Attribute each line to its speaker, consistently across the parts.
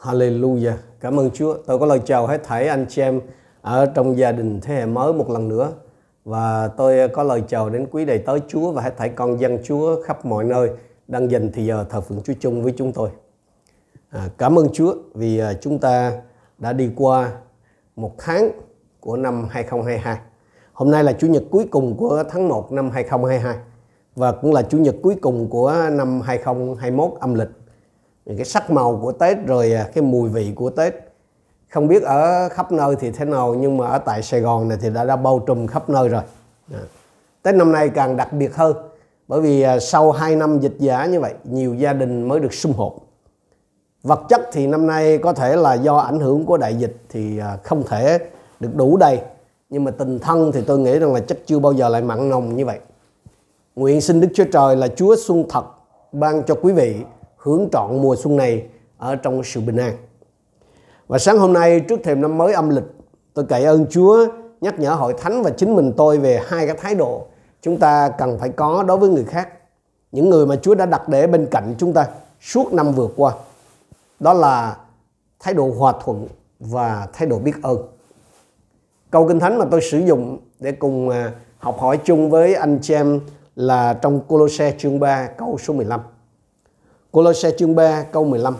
Speaker 1: Hallelujah. Cảm ơn Chúa. Tôi có lời chào hết thảy anh chị em ở trong gia đình thế hệ mới một lần nữa. Và tôi có lời chào đến quý đầy tớ Chúa và hết thảy con dân Chúa khắp mọi nơi đang dành thì giờ thờ phượng Chúa chung với chúng tôi. À, cảm ơn Chúa vì à, chúng ta đã đi qua một tháng của năm 2022. Hôm nay là Chủ nhật cuối cùng của tháng 1 năm 2022 và cũng là Chủ nhật cuối cùng của năm 2021 âm lịch cái sắc màu của Tết rồi à, cái mùi vị của Tết. Không biết ở khắp nơi thì thế nào, nhưng mà ở tại Sài Gòn này thì đã đã bao trùm khắp nơi rồi. À. Tết năm nay càng đặc biệt hơn, bởi vì à, sau 2 năm dịch giả như vậy, nhiều gia đình mới được sum họp. Vật chất thì năm nay có thể là do ảnh hưởng của đại dịch thì à, không thể được đủ đầy. Nhưng mà tình thân thì tôi nghĩ rằng là chắc chưa bao giờ lại mặn nồng như vậy. Nguyện xin Đức Chúa Trời là Chúa xuân thật, ban cho quý vị hướng trọn mùa xuân này ở trong sự bình an. Và sáng hôm nay trước thềm năm mới âm lịch, tôi cậy ơn Chúa nhắc nhở hội thánh và chính mình tôi về hai cái thái độ chúng ta cần phải có đối với người khác. Những người mà Chúa đã đặt để bên cạnh chúng ta suốt năm vừa qua. Đó là thái độ hòa thuận và thái độ biết ơn. Câu Kinh Thánh mà tôi sử dụng để cùng à, học hỏi chung với anh chị em là trong Colosse chương 3 câu số 15. Colossae chương 3 câu 15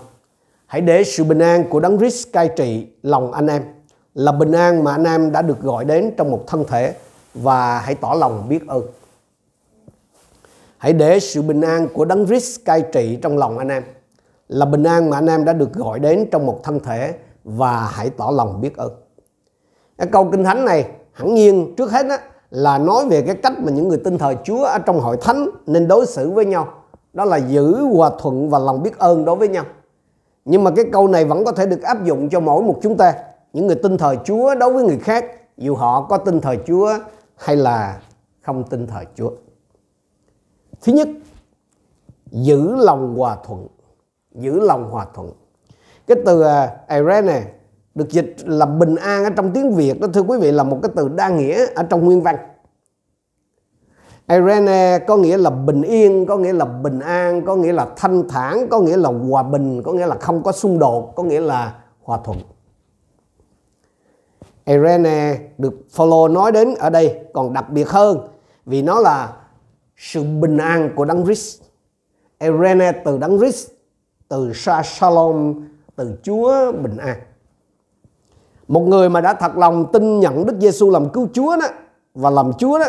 Speaker 1: Hãy để sự bình an của Đấng Christ cai trị lòng anh em là bình an mà anh em đã được gọi đến trong một thân thể và hãy tỏ lòng biết ơn. Hãy để sự bình an của Đấng Christ cai trị trong lòng anh em là bình an mà anh em đã được gọi đến trong một thân thể và hãy tỏ lòng biết ơn. Cái câu kinh thánh này hẳn nhiên trước hết á, là nói về cái cách mà những người tin thờ Chúa ở trong hội thánh nên đối xử với nhau đó là giữ hòa thuận và lòng biết ơn đối với nhau. Nhưng mà cái câu này vẫn có thể được áp dụng cho mỗi một chúng ta. Những người tin thờ Chúa đối với người khác, dù họ có tin thờ Chúa hay là không tin thờ Chúa. Thứ nhất, giữ lòng hòa thuận. Giữ lòng hòa thuận. Cái từ à, Irene này được dịch là bình an ở trong tiếng Việt đó, thưa quý vị, là một cái từ đa nghĩa ở trong nguyên văn. Irene có nghĩa là bình yên, có nghĩa là bình an, có nghĩa là thanh thản, có nghĩa là hòa bình, có nghĩa là không có xung đột, có nghĩa là hòa thuận. Irene được Phaolô nói đến ở đây còn đặc biệt hơn vì nó là sự bình an của Đấng Christ. Irene từ Đấng Christ, từ Shalom, từ Chúa bình an. Một người mà đã thật lòng tin nhận Đức Giêsu làm cứu Chúa đó và làm Chúa đó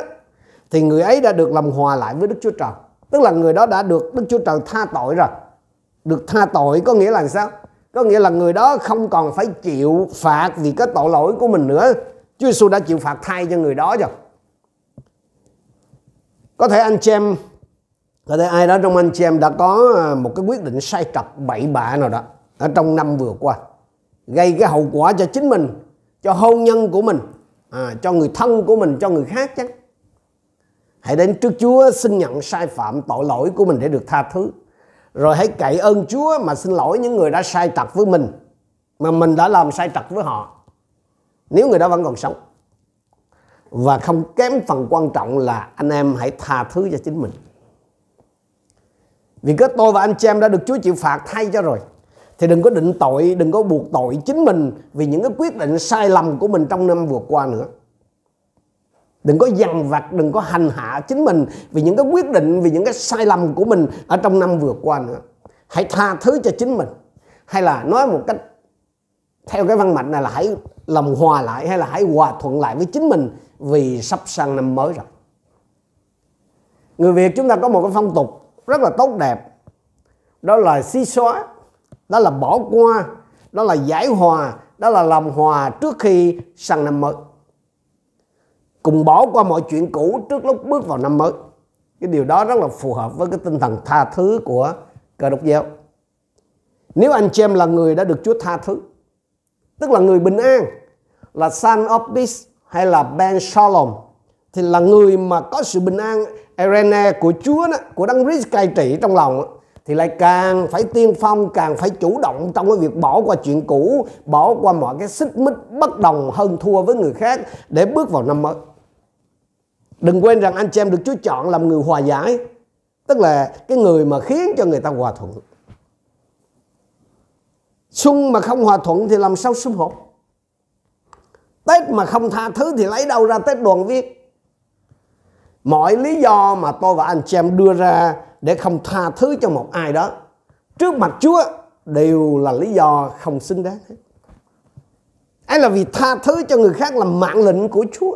Speaker 1: thì người ấy đã được làm hòa lại với Đức Chúa Trời. Tức là người đó đã được Đức Chúa Trời tha tội rồi. Được tha tội có nghĩa là sao? Có nghĩa là người đó không còn phải chịu phạt vì cái tội lỗi của mình nữa. Chúa Giêsu đã chịu phạt thay cho người đó rồi. Có thể anh chị em, có thể ai đó trong anh chị em đã có à, một cái quyết định sai trật bậy bạ nào đó ở trong năm vừa qua. Gây cái hậu quả cho chính mình, cho hôn nhân của mình, à, cho người thân của mình, cho người khác chắc Hãy đến trước Chúa xin nhận sai phạm tội lỗi của mình để được tha thứ. Rồi hãy cậy ơn Chúa mà xin lỗi những người đã sai trật với mình. Mà mình đã làm sai trật với họ. Nếu người đó vẫn còn sống. Và không kém phần quan trọng là anh em hãy tha thứ cho chính mình. Vì cái tôi và anh chị em đã được Chúa chịu phạt thay cho rồi. Thì đừng có định tội, đừng có buộc tội chính mình vì những cái quyết định sai lầm của mình trong năm vừa qua nữa đừng có dằn vặt, đừng có hành hạ chính mình vì những cái quyết định, vì những cái sai lầm của mình ở trong năm vừa qua nữa. Hãy tha thứ cho chính mình. Hay là nói một cách theo cái văn mạch này là hãy lòng hòa lại hay là hãy hòa thuận lại với chính mình vì sắp sang năm mới rồi. Người việt chúng ta có một cái phong tục rất là tốt đẹp. Đó là xí xóa, đó là bỏ qua, đó là giải hòa, đó là làm hòa trước khi sang năm mới cùng bỏ qua mọi chuyện cũ trước lúc bước vào năm mới. Cái điều đó rất là phù hợp với cái tinh thần tha thứ của cơ đốc giáo. Nếu anh chị em là người đã được Chúa tha thứ tức là người bình an là son of peace hay là ben shalom thì là người mà có sự bình an Irene của Chúa đó, của Đấng Christ cai trị trong lòng thì lại càng phải tiên phong, càng phải chủ động trong cái việc bỏ qua chuyện cũ, bỏ qua mọi cái xích mích bất đồng hơn thua với người khác để bước vào năm mới Đừng quên rằng anh chị em được Chúa chọn làm người hòa giải. Tức là cái người mà khiến cho người ta hòa thuận. xuân mà không hòa thuận thì làm sao sum họp tết mà không tha thứ thì lấy đâu ra tết đoàn viên mọi lý do mà tôi và anh chị em đưa ra để không tha thứ cho một ai đó trước mặt chúa đều là lý do không xứng đáng hết ấy là vì tha thứ cho người khác là mạng lệnh của chúa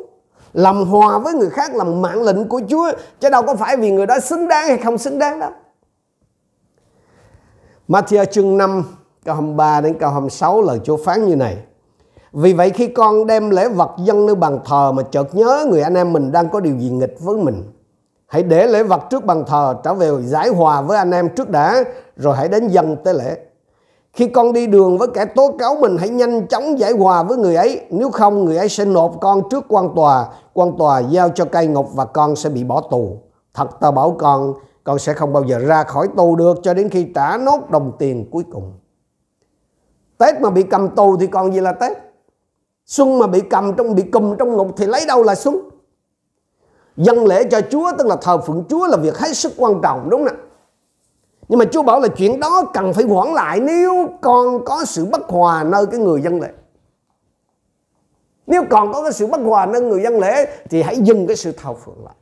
Speaker 1: làm hòa với người khác là mạng lệnh của chúa, chứ đâu có phải vì người đó xứng đáng hay không xứng đáng đâu Matthew chương 5 câu 23 đến câu 26 lời Chúa phán như này. Vì vậy khi con đem lễ vật dân nơi bàn thờ mà chợt nhớ người anh em mình đang có điều gì nghịch với mình. Hãy để lễ vật trước bàn thờ trở về giải hòa với anh em trước đã, rồi hãy đến dân tế lễ. Khi con đi đường với kẻ tố cáo mình, hãy nhanh chóng giải hòa với người ấy. Nếu không, người ấy sẽ nộp con trước quan tòa. Quan tòa giao cho cây ngục và con sẽ bị bỏ tù. Thật ta bảo con con sẽ không bao giờ ra khỏi tù được cho đến khi trả nốt đồng tiền cuối cùng. Tết mà bị cầm tù thì còn gì là Tết? Xuân mà bị cầm trong, bị cùm trong ngục thì lấy đâu là xuân? Dân lễ cho Chúa, tức là thờ phượng Chúa là việc hết sức quan trọng, đúng không ạ? Nhưng mà Chúa bảo là chuyện đó cần phải hoãn lại nếu còn có sự bất hòa nơi cái người dân lễ. Nếu còn có cái sự bất hòa nơi người dân lễ thì hãy dừng cái sự thờ phượng lại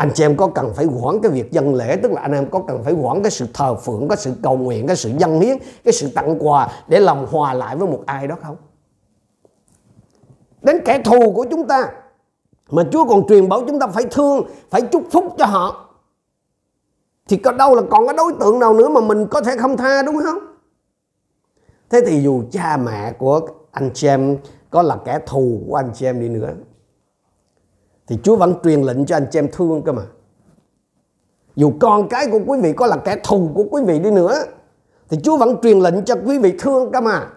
Speaker 1: anh chị em có cần phải hoãn cái việc dân lễ, tức là anh em có cần phải hoãn cái sự thờ phượng, cái sự cầu nguyện, cái sự dân hiến, cái sự tặng quà để lòng hòa lại với một ai đó không đến kẻ thù của chúng ta mà Chúa còn truyền bảo chúng ta phải thương, phải chúc phúc cho họ thì có đâu là còn cái đối tượng nào nữa mà mình có thể không tha đúng không thế thì dù cha mẹ của anh chị em, có là kẻ thù của anh chị em đi nữa, thì Chúa vẫn truyền lệnh cho anh chị em thương cơ mà. Dù con cái của quý vị có là kẻ thù của quý vị đi nữa, thì Chúa vẫn truyền lệnh cho quý vị thương cơ mà.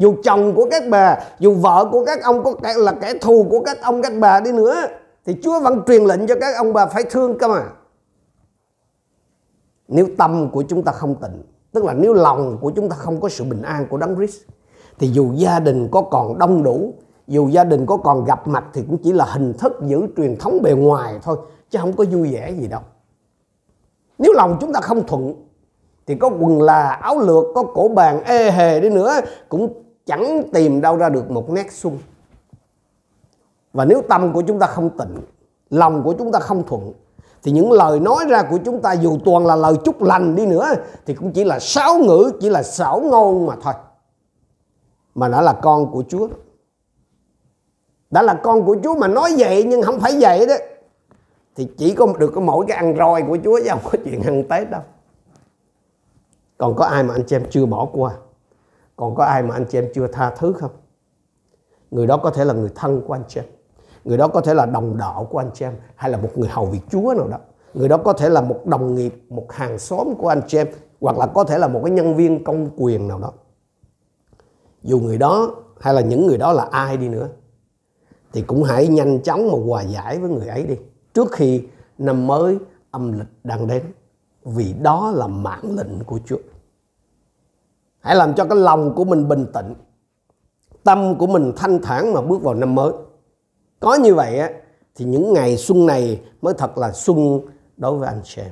Speaker 1: Dù chồng của các bà, dù vợ của các ông có kẻ là kẻ thù của các ông các bà đi nữa thì Chúa vẫn truyền lệnh cho các ông bà phải thương cơ mà. Nếu tâm của chúng ta không tịnh, tức là nếu lòng của chúng ta không có sự bình an của Đấng Christ thì dù gia đình có còn đông đủ dù gia đình có còn gặp mặt thì cũng chỉ là hình thức giữ truyền thống bề ngoài thôi chứ không có vui vẻ gì đâu nếu lòng chúng ta không thuận thì có quần là áo lược có cổ bàn ê hề đi nữa cũng chẳng tìm đâu ra được một nét xung và nếu tâm của chúng ta không tịnh, lòng của chúng ta không thuận, thì những lời nói ra của chúng ta dù toàn là lời chúc lành đi nữa, thì cũng chỉ là sáo ngữ, chỉ là xảo ngôn mà thôi. Mà đã là con của Chúa. Đã là con của Chúa mà nói vậy nhưng không phải vậy đó, thì chỉ có được có mỗi cái ăn roi của Chúa chứ không có chuyện ăn Tết đâu. Còn có ai mà anh chị em chưa bỏ qua? Còn có ai mà anh chị em chưa tha thứ không? Người đó có thể là người thân của anh chị em. Người đó có thể là đồng đạo của anh chị em, hay là một người hầu việc Chúa nào đó. Người đó có thể là một đồng nghiệp, một hàng xóm của anh chị em, hoặc là có thể là một cái nhân viên công quyền nào đó. Dù người đó hay là những người đó là ai đi nữa, thì cũng hãy nhanh chóng mà hòa giải với người ấy đi. Trước khi năm mới âm lịch đang đến, vì đó là mạng lệnh của Chúa hãy làm cho cái lòng của mình bình tĩnh, tâm của mình thanh thản mà bước vào năm mới. Có như vậy á, thì những ngày xuân này mới thật là xuân đối với anh chị em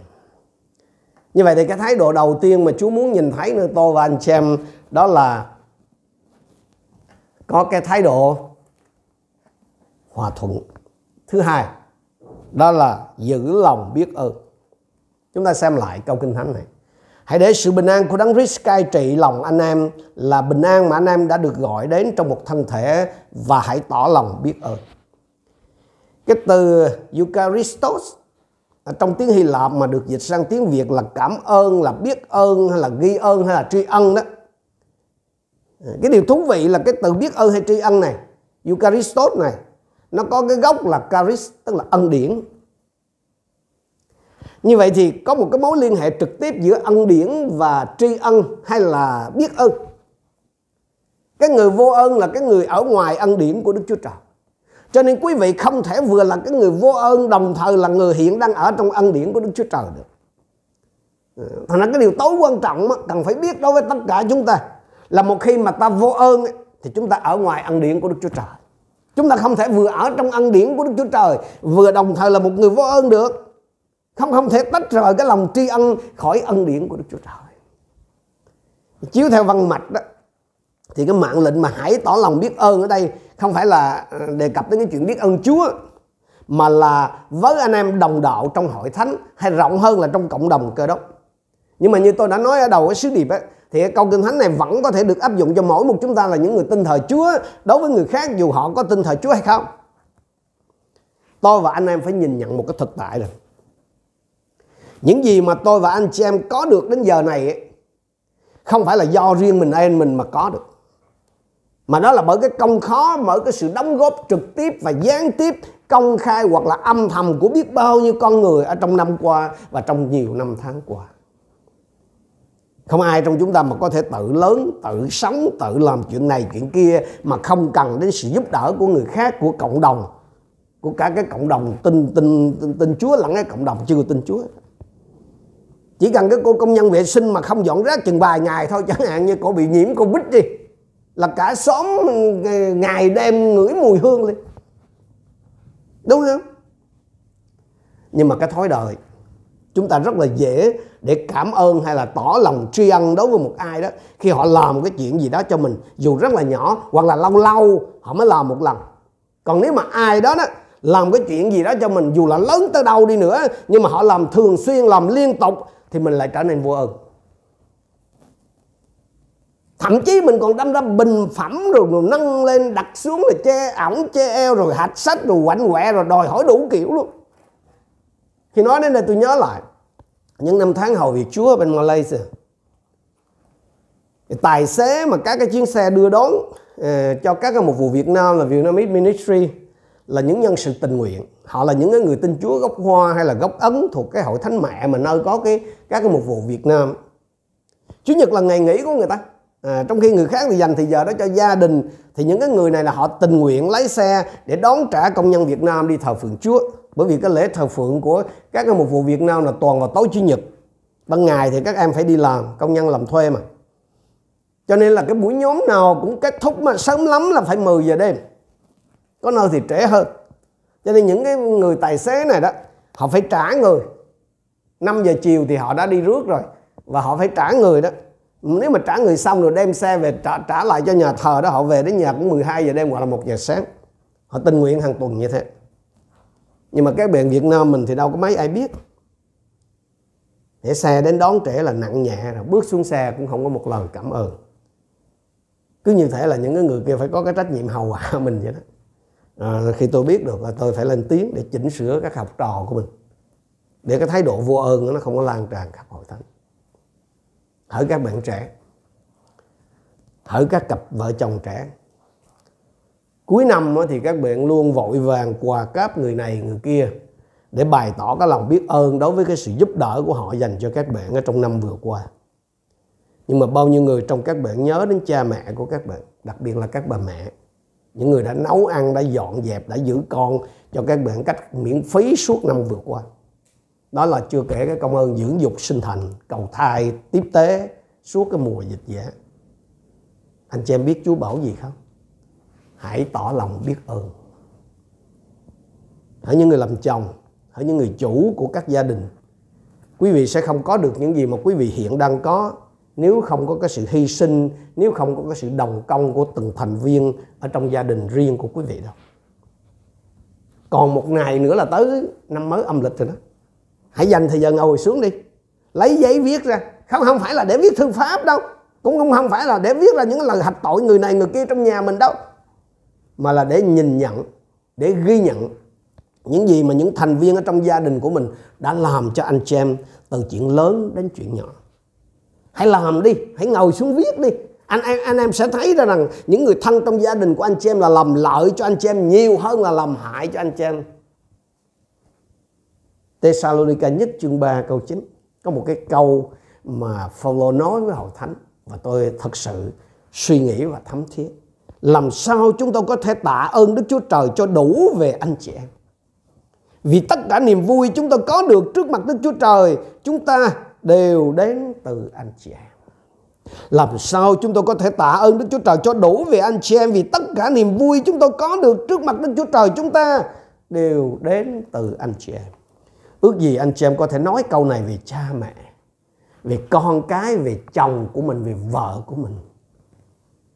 Speaker 1: như vậy thì cái thái độ đầu tiên mà Chúa muốn nhìn thấy nơi tôi và anh chị em đó là có cái thái độ hòa thuận. Thứ hai, đó là giữ lòng biết ơn. Chúng ta xem lại câu kinh thánh này hãy để sự bình an của đấng Christ cai trị lòng anh em là bình an mà anh em đã được gọi đến trong một thân thể và hãy tỏ lòng biết ơn. Cái từ Eucharistos à, trong tiếng Hy Lạp mà được dịch sang tiếng Việt là cảm ơn, là biết ơn, hay là ghi ơn, hay là tri ân đó. À, cái điều thú vị là cái từ biết ơn hay tri ân này, Eucharistos này, nó có cái gốc là charis, tức là ân điển như vậy thì có một cái mối liên hệ trực tiếp giữa ân điển và tri ân hay là biết ơn? Cái người vô ơn là cái người ở ngoài ân điển của Đức Chúa Trời. Cho nên quý vị không thể vừa là cái người vô ơn, đồng thời là người hiện đang ở trong ân điển của Đức Chúa Trời được. Ừ, thành ra cái điều tối quan trọng cần phải biết đối với tất cả chúng ta, là một khi mà ta vô ơn thì chúng ta ở ngoài ân điển của Đức Chúa Trời. Chúng ta không thể vừa ở trong ân điển của Đức Chúa Trời, vừa đồng thời là một người vô ơn được. Không không thể tách rời cái lòng tri ân khỏi ân điển của Đức Chúa Trời. chiếu theo văn mạch đó thì cái mạng lệnh mà hãy tỏ lòng biết ơn ở đây không phải là ờ, đề cập đến cái chuyện biết ơn Chúa mà là với anh em đồng đạo trong hội thánh hay rộng hơn là trong cộng đồng cơ đốc. Nhưng mà như tôi đã nói ở đầu cái sứ điệp ấy, thì câu kinh thánh này vẫn có thể được áp dụng cho mỗi một chúng ta là những người tin thờ Chúa đối với người khác dù họ có tin thờ Chúa hay không. Tôi và anh em phải nhìn nhận một cái thực tại rồi. Những gì mà tôi và anh chị em có được đến giờ này ấy, không phải là do riêng mình em mình mà có được. Mà đó là bởi cái công khó bởi cái sự đóng góp trực tiếp và gián tiếp công khai hoặc là âm thầm của biết bao nhiêu con người ở trong năm qua và trong nhiều năm tháng qua. Không ai trong chúng ta mà có thể tự lớn tự sống tự làm chuyện này chuyện kia mà không cần đến sự giúp đỡ của người khác của cộng đồng của cả cái cộng đồng tin tin tin, tin Chúa lẫn cái cộng đồng chưa tin Chúa chỉ cần cái cô công nhân vệ sinh mà không dọn rác chừng vài ngày thôi, chẳng hạn như cô bị nhiễm covid đi, là cả xóm ờ, ngày đêm ngửi mùi hương lên đúng không? Nhưng mà cái thói đời, chúng ta rất là dễ để cảm ơn hay là tỏ lòng tri ân đối với một ai đó khi họ làm cái chuyện gì đó cho mình, dù rất là nhỏ hoặc là lâu lâu, họ mới làm một lần. Còn nếu mà ai đó đó làm cái chuyện gì đó cho mình, dù là lớn tới đâu đi nữa, nhưng mà họ làm thường xuyên, làm liên tục thì mình lại trở nên vô ơn. Thậm chí mình còn đâm ra bình phẩm rồi, rồi nâng lên đặt xuống rồi che ổng che eo rồi hạch sách rồi quạnh quẹ rồi đòi hỏi đủ kiểu luôn. Khi nói đến đây tôi nhớ lại những năm tháng hầu việc chúa bên Malaysia. Tài xế mà các cái chuyến xe đưa đón uh, cho các cái một vụ Việt Nam là Vietnamese Ministry là những nhân sự tình nguyện họ là những cái người tin Chúa gốc Hoa hay là gốc Ấn thuộc cái hội thánh mẹ mà nơi có cái các cái mục vụ Việt Nam. Chủ nhật là ngày nghỉ của người ta. À, trong khi người khác thì dành thì giờ đó cho gia đình thì những cái người này là họ tình nguyện lấy xe để đón trả công nhân Việt Nam đi thờ phượng Chúa. Bởi vì cái lễ thờ phượng của các cái mục vụ Việt Nam là toàn vào tối chủ nhật. Ban ngày thì các em phải đi làm công nhân làm thuê mà. Cho nên là cái buổi nhóm nào cũng kết thúc mà sớm lắm là phải 10 giờ đêm. Có nơi thì trễ hơn cho nên những cái người tài xế này đó họ phải trả người. 5 giờ chiều thì họ đã đi rước rồi và họ phải trả người đó. Nếu mà trả người xong rồi đem xe về trả, trả lại cho nhà thờ đó họ về đến nhà cũng 12 giờ đêm hoặc là một giờ sáng. Họ tình nguyện hàng tuần như thế. Nhưng mà các bạn Việt Nam mình thì đâu có mấy ai biết. Để xe đến đón trễ là nặng nhẹ rồi bước xuống xe cũng không có một lời cảm ơn. Cứ như thể là những cái người kia phải có cái trách nhiệm hầu hạ mình vậy đó à, khi tôi biết được là tôi phải lên tiếng để chỉnh sửa các học trò của mình. Để cái thái độ vô ơn nó không có lan tràn khắp hội thánh. Hỡi các bạn trẻ. Hỡi các cặp vợ chồng trẻ. Cuối năm thì các bạn luôn vội vàng quà cáp người này người kia để bày tỏ cái lòng biết ơn đối với cái sự giúp đỡ của họ dành cho các bạn ở trong năm vừa qua. Nhưng mà bao nhiêu người trong các bạn nhớ đến cha mẹ của các bạn đặc biệt là các bà mẹ những người đã nấu ăn, đã dọn dẹp, đã giữ con cho các bạn cách miễn phí suốt năm vừa qua. Đó là chưa kể cái công ơn dưỡng dục sinh thành, cầu thai, tiếp tế suốt cái mùa dịch giả anh chị em biết Chúa bảo gì không? Hãy tỏ lòng biết ơn. Hỡi những người làm chồng, hỡi những người chủ của các gia đình, quý vị sẽ không có được những gì mà quý vị hiện đang có nếu không có cái sự hy sinh, nếu không có cái sự đồng công của từng thành viên ở trong gia đình riêng của quý vị đâu. Còn một ngày nữa là tới năm mới âm lịch rồi đó. Hãy dành thời gian ngồi xuống đi. Lấy giấy viết ra. Không không phải là để viết thư pháp đâu. Cũng không không phải là để viết ra những lời hạch tội người này người kia trong nhà mình đâu. Mà là để nhìn nhận, để ghi nhận những gì mà những thành viên ở trong gia đình của mình đã làm cho anh chị em từ chuyện lớn đến chuyện nhỏ hãy làm đi hãy ngồi xuống viết đi. Anh, em anh em sẽ thấy ra rằng những người thân trong gia đình của anh chị em là làm lợi cho anh chị em nhiều hơn là làm hại cho anh chị em. Thessalonica nhất chương 3 câu 9 có một cái câu mà Phaolô nói với hội thánh và tôi thật sự suy nghĩ và thấm thiết làm sao chúng tôi có thể tạ ơn Đức Chúa Trời cho đủ về anh chị em? Vì tất cả niềm vui chúng tôi có được trước mặt Đức Chúa Trời chúng ta đều đến từ anh chị em làm sao chúng tôi có thể tạ ơn Đức Chúa Trời cho đủ về anh chị em vì tất cả niềm vui chúng tôi có được trước mặt Đức Chúa Trời chúng ta đều đến từ anh chị em. Ước gì anh chị em có thể nói câu này về cha mẹ. về con cái về chồng của mình về vợ của mình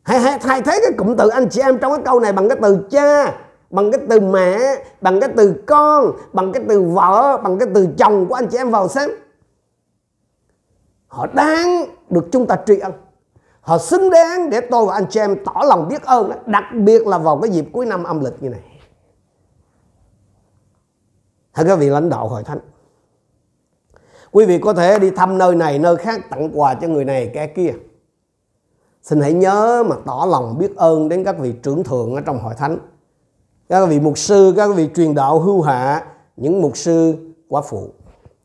Speaker 1: hãy, hãy thay thế cái cụm từ anh chị em trong cái câu này bằng cái từ cha bằng cái từ mẹ bằng cái từ con bằng cái từ vợ bằng cái từ chồng của anh chị em vào xem họ đáng được chúng ta tri ân. Họ xứng đáng để tôi và anh chị em tỏ lòng biết ơn đặc biệt là vào cái dịp cuối năm âm lịch như này. Thưa các vị, lãnh đạo hội thánh. Quý vị có thể đi thăm nơi này, nơi khác tặng quà cho người này, kẻ kia. Xin hãy nhớ mà tỏ lòng biết ơn đến các vị trưởng thượng ở trong hội thánh. Các vị mục sư, các vị truyền đạo hưu hạ, những mục sư quá phụ,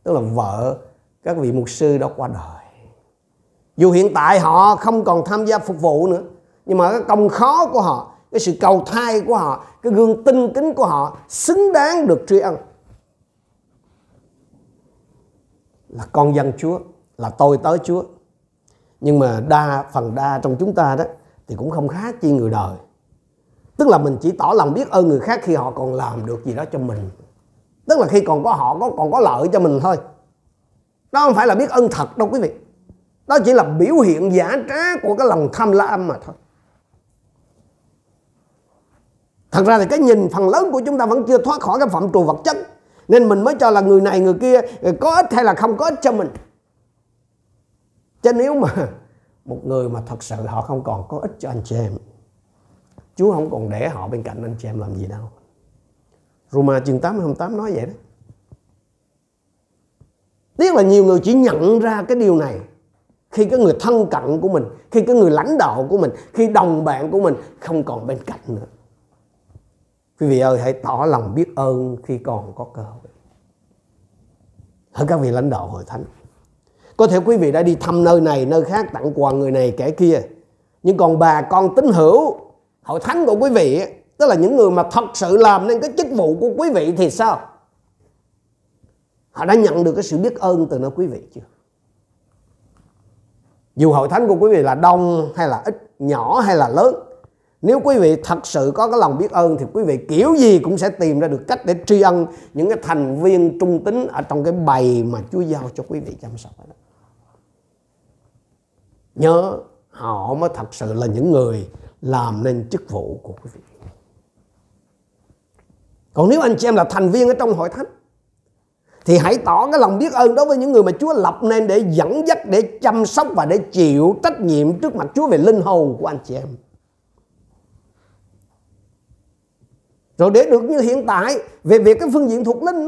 Speaker 1: tức là vợ các vị mục sư đó qua đời dù hiện tại họ không còn tham gia phục vụ nữa, nhưng mà cái công khó của họ, cái sự cầu thai của họ, cái gương tinh kính của họ xứng đáng được tri ân. Là con dân Chúa, là tôi tới Chúa. Nhưng mà đa phần đa trong chúng ta đó thì cũng không khác chi người đời. Tức là mình chỉ tỏ lòng biết ơn người khác khi họ còn làm được gì đó cho mình. Tức là khi còn có họ, có, còn có lợi cho mình thôi. Đó không phải là biết ơn thật đâu quý vị đó chỉ là biểu hiện giả trá của cái lòng tham lam mà thôi. Thật ra thì cái nhìn phần lớn của chúng ta vẫn chưa thoát khỏi cái phạm trù vật chất, nên mình mới cho là người này người kia có ích hay là không có ích cho mình. Chứ nếu mà một người mà thật sự họ không còn có ích cho anh chị em, Chúa không còn để họ bên cạnh anh chị em làm gì đâu. Roma chương 8 28 nói vậy đó. Tiếc là nhiều người chỉ nhận ra cái điều này khi cái người thân cận của mình, khi cái người lãnh đạo của mình, khi đồng bạn của mình không còn bên cạnh nữa. Quý vị ơi, hãy tỏ lòng biết ơn khi còn có cơ hội. Hỡi các vị lãnh đạo hội thánh, có thể quý vị đã đi thăm nơi này, nơi khác tặng quà người này kẻ kia. Nhưng còn bà con tín hữu, hội thánh của quý vị tức là những người mà thật sự làm nên cái chức vụ của quý vị thì sao? Họ đã nhận được cái sự biết ơn từ nơi quý vị chưa? Dù hội thánh của quý vị là đông hay là ít, nhỏ hay là lớn, nếu quý vị thật sự có cái lòng biết ơn thì quý vị kiểu gì cũng sẽ tìm ra được cách để tri ân những cái thành viên trung tín ở trong cái bầy mà Chúa giao cho quý vị chăm sóc đó. Nhớ, họ mới thật sự là những người làm nên chức vụ của quý vị. Còn nếu anh chị em là thành viên ở trong hội thánh thì hãy tỏ cái lòng biết ơn đối với những người mà Chúa lập nên để dẫn dắt, để chăm sóc và để chịu trách nhiệm trước mặt Chúa về linh hồn của anh chị em. Rồi để được như hiện tại về việc cái phương diện thuộc linh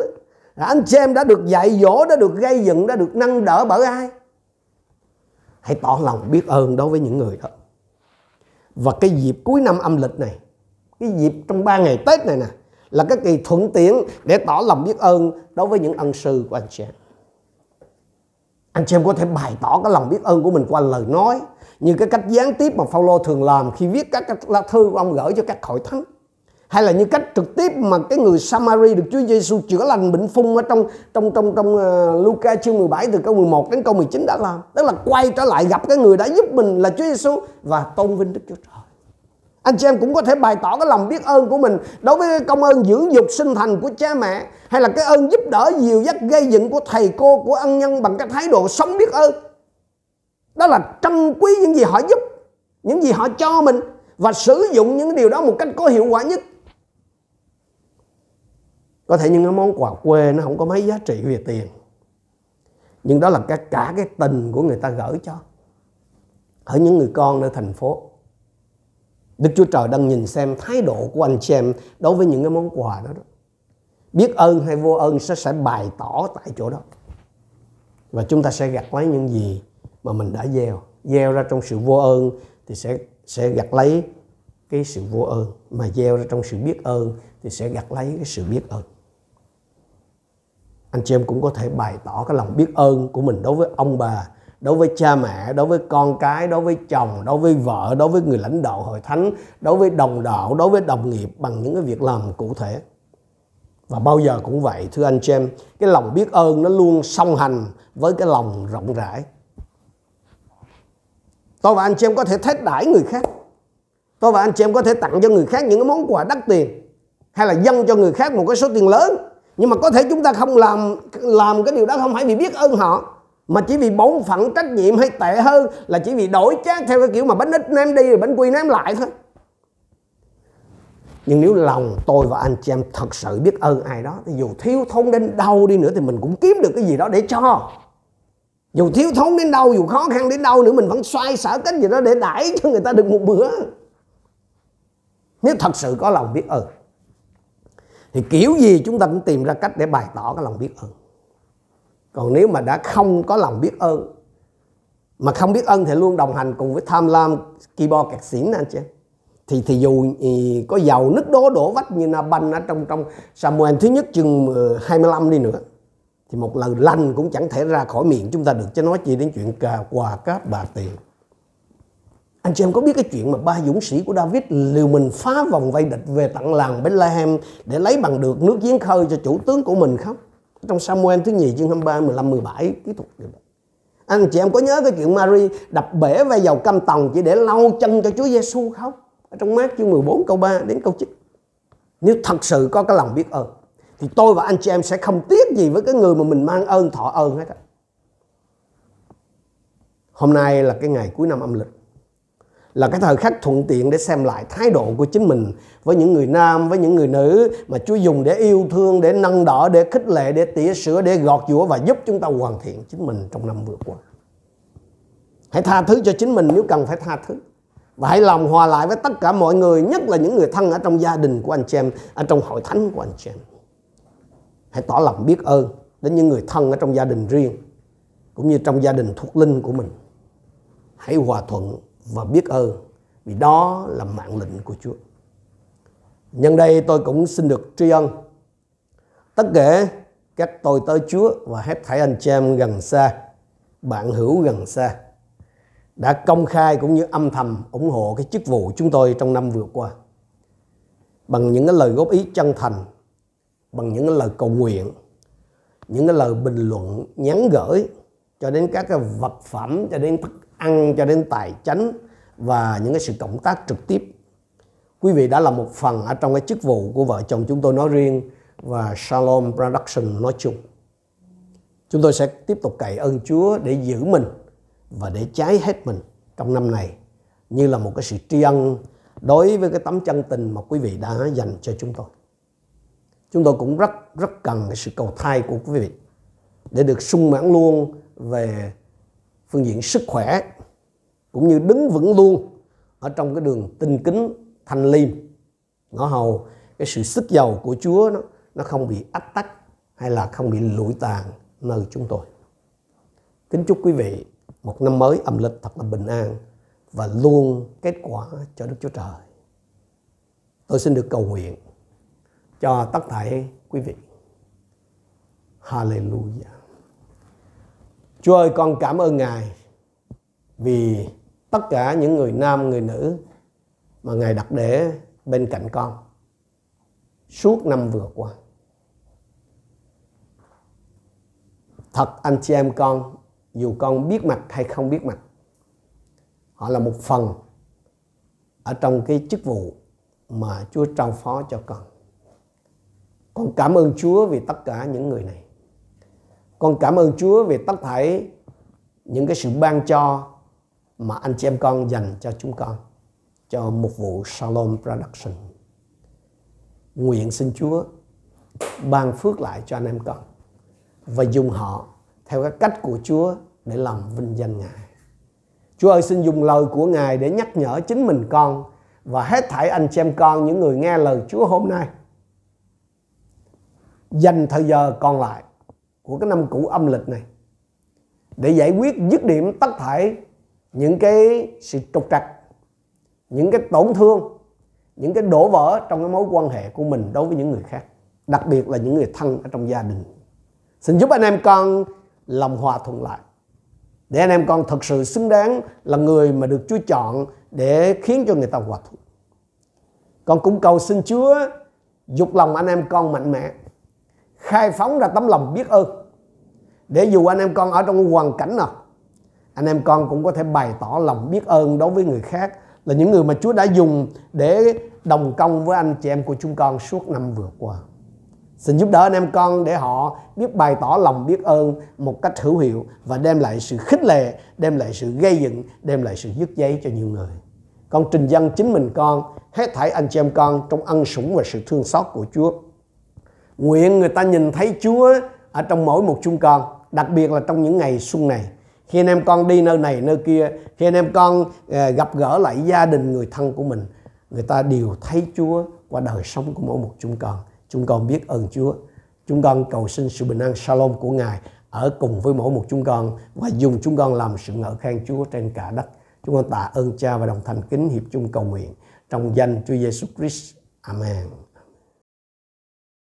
Speaker 1: anh chị em đã được dạy dỗ, đã được gây dựng, đã được nâng đỡ bởi ai? Hãy tỏ lòng biết ơn đối với những người đó. Và cái dịp cuối năm âm lịch này, cái dịp trong ba ngày Tết này nè, là cái kỳ thuận tiện để tỏ lòng biết ơn đối với những ân sư của anh chị em. Anh chị em có thể bày tỏ cái lòng biết ơn của mình qua lời nói như cái cách gián tiếp mà Phaolô thường làm khi viết các lá thư của ông gửi cho các hội thánh hay là như cách trực tiếp mà cái người Samari được Chúa Giêsu chữa lành bệnh phung ở trong trong trong trong uh, Luca chương 17 từ câu 11 đến câu 19 đã làm tức là quay trở lại gặp cái người đã giúp mình là Chúa Giêsu và tôn vinh Đức Chúa Trời anh chị em cũng có thể bày tỏ cái lòng biết ơn của mình đối với cái công ơn dưỡng dục sinh thành của cha mẹ hay là cái ơn giúp đỡ dìu dắt gây dựng của thầy cô của ân nhân bằng cái thái độ sống biết ơn. Đó là trân quý những gì họ giúp những gì họ cho mình và sử dụng những điều đó một cách có hiệu quả nhất. Có thể những cái món quà quê nó không có mấy giá trị về tiền nhưng đó là cả, cả cái tình của người ta gửi cho ở những người con nơi thành phố. Đức Chúa Trời đang nhìn xem thái độ của anh chị em đối với những cái món quà đó. đó. Biết ơn hay vô ơn sẽ sẽ bày tỏ tại chỗ đó. Và chúng ta sẽ gặt lấy những gì mà mình đã gieo. Gieo ra trong sự vô ơn thì sẽ sẽ gặt lấy cái sự vô ơn. Mà gieo ra trong sự biết ơn thì sẽ gặt lấy cái sự biết ơn. Anh chị em cũng có thể bày tỏ cái lòng biết ơn của mình đối với ông bà đối với cha mẹ, đối với con cái, đối với chồng, đối với vợ, đối với người lãnh đạo hội thánh, đối với đồng đạo, đối với đồng nghiệp bằng những cái việc làm cụ thể. Và bao giờ cũng vậy, thưa anh chị em, cái lòng biết ơn nó luôn song hành với cái lòng rộng rãi. Tôi và anh chị em có thể thết đãi người khác. Tôi và anh chị em có thể tặng cho người khác những cái món quà đắt tiền, hay là dâng cho người khác một cái số tiền lớn. Nhưng mà có thể chúng ta không làm làm cái điều đó không phải vì biết ơn họ mà chỉ vì bổn phận trách nhiệm hay tệ hơn là chỉ vì đổi chác theo cái kiểu mà bánh ít ném đi rồi bánh quy ném lại thôi. Nhưng nếu lòng tôi và anh chị em thật sự biết ơn ai đó, thì dù thiếu thốn đến đâu đi nữa thì mình cũng kiếm được cái gì đó để cho. Dù thiếu thốn đến đâu, dù khó khăn đến đâu nữa, mình vẫn xoay sở cách gì đó để đãi cho người ta được một bữa. Nếu thật sự có lòng biết ơn, thì kiểu gì chúng ta cũng tìm ra cách để bày tỏ cái lòng biết ơn còn nếu mà đã không có lòng biết ơn, mà không biết ơn thì luôn đồng hành cùng với tham lam keyboard kẹt xỉn anh chị thì thì dù thì có giàu nứt đố đổ vách như na banh ở trong trong Samuel thứ nhất chừng 25 ờ, đi nữa, thì một lời lành cũng chẳng thể ra khỏi miệng chúng ta được cho nói chi đến chuyện cà, quà, cáp, bà tiền anh chị em có biết cái chuyện mà ba dũng sĩ của David liều mình phá vòng vây địch về tận làng Bethlehem để lấy bằng được nước giếng khơi cho chủ tướng của mình không? Trong Samuel thứ nhì chương 23, 15, 17 kỹ thuật như vậy. Anh chị em có nhớ cái chuyện Mary đập bể vai dầu cam tòng chỉ để lau chân cho Chúa Giêsu không? Ở trong mát chương 14 câu 3 đến câu 9. Nếu thật sự có cái lòng biết ơn thì tôi và anh chị em sẽ không tiếc gì với cái người mà mình mang ơn thọ ơn hết. Hôm nay là cái ngày cuối năm âm lịch là cái thời khắc thuận tiện để xem lại thái độ của chính mình với những người nam với những người nữ mà Chúa dùng để yêu thương để nâng đỡ để khích lệ để tỉa sửa, để gọt giũa và giúp chúng ta hoàn thiện chính mình trong năm vừa qua. Hãy tha thứ cho chính mình nếu cần phải tha thứ. Và hãy lòng hòa lại với tất cả mọi người nhất là những người thân ở trong gia đình của anh chị em ở trong hội thánh của anh chị em. Hãy tỏ lòng biết ơn đến những người thân ở trong gia đình riêng cũng như trong gia đình thuộc linh của mình. Hãy hòa thuận và biết ơn vì đó là mạng lệnh của Chúa. Nhân đây tôi cũng xin được tri ân tất cả các tôi tới Chúa và hết thảy anh chị em gần xa, bạn hữu gần xa đã công khai cũng như âm thầm ủng hộ cái chức vụ chúng tôi trong năm vừa qua bằng những cái lời góp ý chân thành, bằng những cái lời cầu nguyện, những cái lời bình luận nhắn gửi cho đến các cái vật phẩm cho đến thức ăn cho đến tài chánh và những cái sự cộng tác trực tiếp quý vị đã là một phần ở trong cái chức vụ của vợ chồng chúng tôi nói riêng và Shalom Production nói chung chúng tôi sẽ tiếp tục cậy ơn Chúa để giữ mình và để cháy hết mình trong năm này, như là một cái sự tri ân đối với cái tấm chân tình mà quý vị đã dành cho chúng tôi. Chúng tôi cũng rất rất cần cái sự cầu thay của quý vị để được sung mãn luôn về phương diện sức khỏe, cũng như đứng vững luôn ở trong cái đường tinh kính thanh liêm ngõ hầu cái sự sức giàu của Chúa nó nó không bị ách tắc hay là không bị lụi tàn nơi chúng tôi. Kính chúc quý vị một năm mới âm lịch thật là bình an và luôn kết quả cho Đức Chúa Trời. Tôi xin được cầu nguyện cho tất thảy quý vị. Hallelujah. Chúa ơi con cảm ơn Ngài vì tất cả những người nam, người nữ mà Ngài đặt để bên cạnh con suốt năm vừa qua. Thật anh chị em con, dù con biết mặt hay không biết mặt, họ là một phần ở trong cái chức vụ mà Chúa trao phó cho con. Con cảm ơn Chúa vì tất cả những người này. Con cảm ơn Chúa vì tất thảy những cái sự ban cho mà anh chị em con dành cho chúng con, cho một vụ Shalom Production. Nguyện xin Chúa ban phước lại cho anh em con và dùng họ theo các cách của Chúa để làm vinh danh Ngài. Chúa ơi, xin dùng lời của Ngài để nhắc nhở chính mình con và hết thảy anh chị em con, những người nghe lời Chúa hôm nay. Dành thời giờ còn lại của cái năm cũ âm lịch này, để giải quyết dứt điểm tất thảy những cái sự trục trặc, những cái tổn thương, những cái đổ vỡ trong cái mối quan hệ của mình đối với những người khác, đặc biệt là những người thân ở trong gia đình. Xin giúp anh em con lòng hòa thuận lại, để anh em con thật sự xứng đáng là người mà được Chúa chọn để khiến cho người ta hòa thuận. Con cũng cầu xin Chúa dục lòng anh em con mạnh mẽ khai phóng ra tấm lòng biết ơn để dù anh em con ở trong hoàn cảnh nào anh em con cũng có thể bày tỏ lòng biết ơn đối với người khác là những người mà Chúa đã dùng để đồng công với anh chị em của chúng con suốt năm vừa qua. Xin giúp đỡ anh em con để họ biết bày tỏ lòng biết ơn một cách hữu hiệu và đem lại sự khích lệ, đem lại sự gây dựng, đem lại sự dứt giấy cho nhiều người. Con trình dân chính mình con, hết thảy anh chị em con trong ân sủng và sự thương xót của Chúa. Nguyện người ta nhìn thấy Chúa ở trong mỗi một chúng con, đặc biệt là trong những ngày xuân này. Khi anh em con đi nơi này nơi kia, khi anh em con ờ, gặp gỡ lại gia đình người thân của mình, người ta đều thấy Chúa qua đời sống của mỗi một chúng con. Chúng con biết ơn Chúa. Chúng con cầu xin sự bình an shalom của Ngài ở cùng với mỗi một chúng con và dùng chúng con làm sự ngợi khen Chúa trên cả đất. Chúng con tạ ơn Cha và đồng thành kính hiệp chung cầu nguyện trong danh Chúa Giêsu Christ. Amen.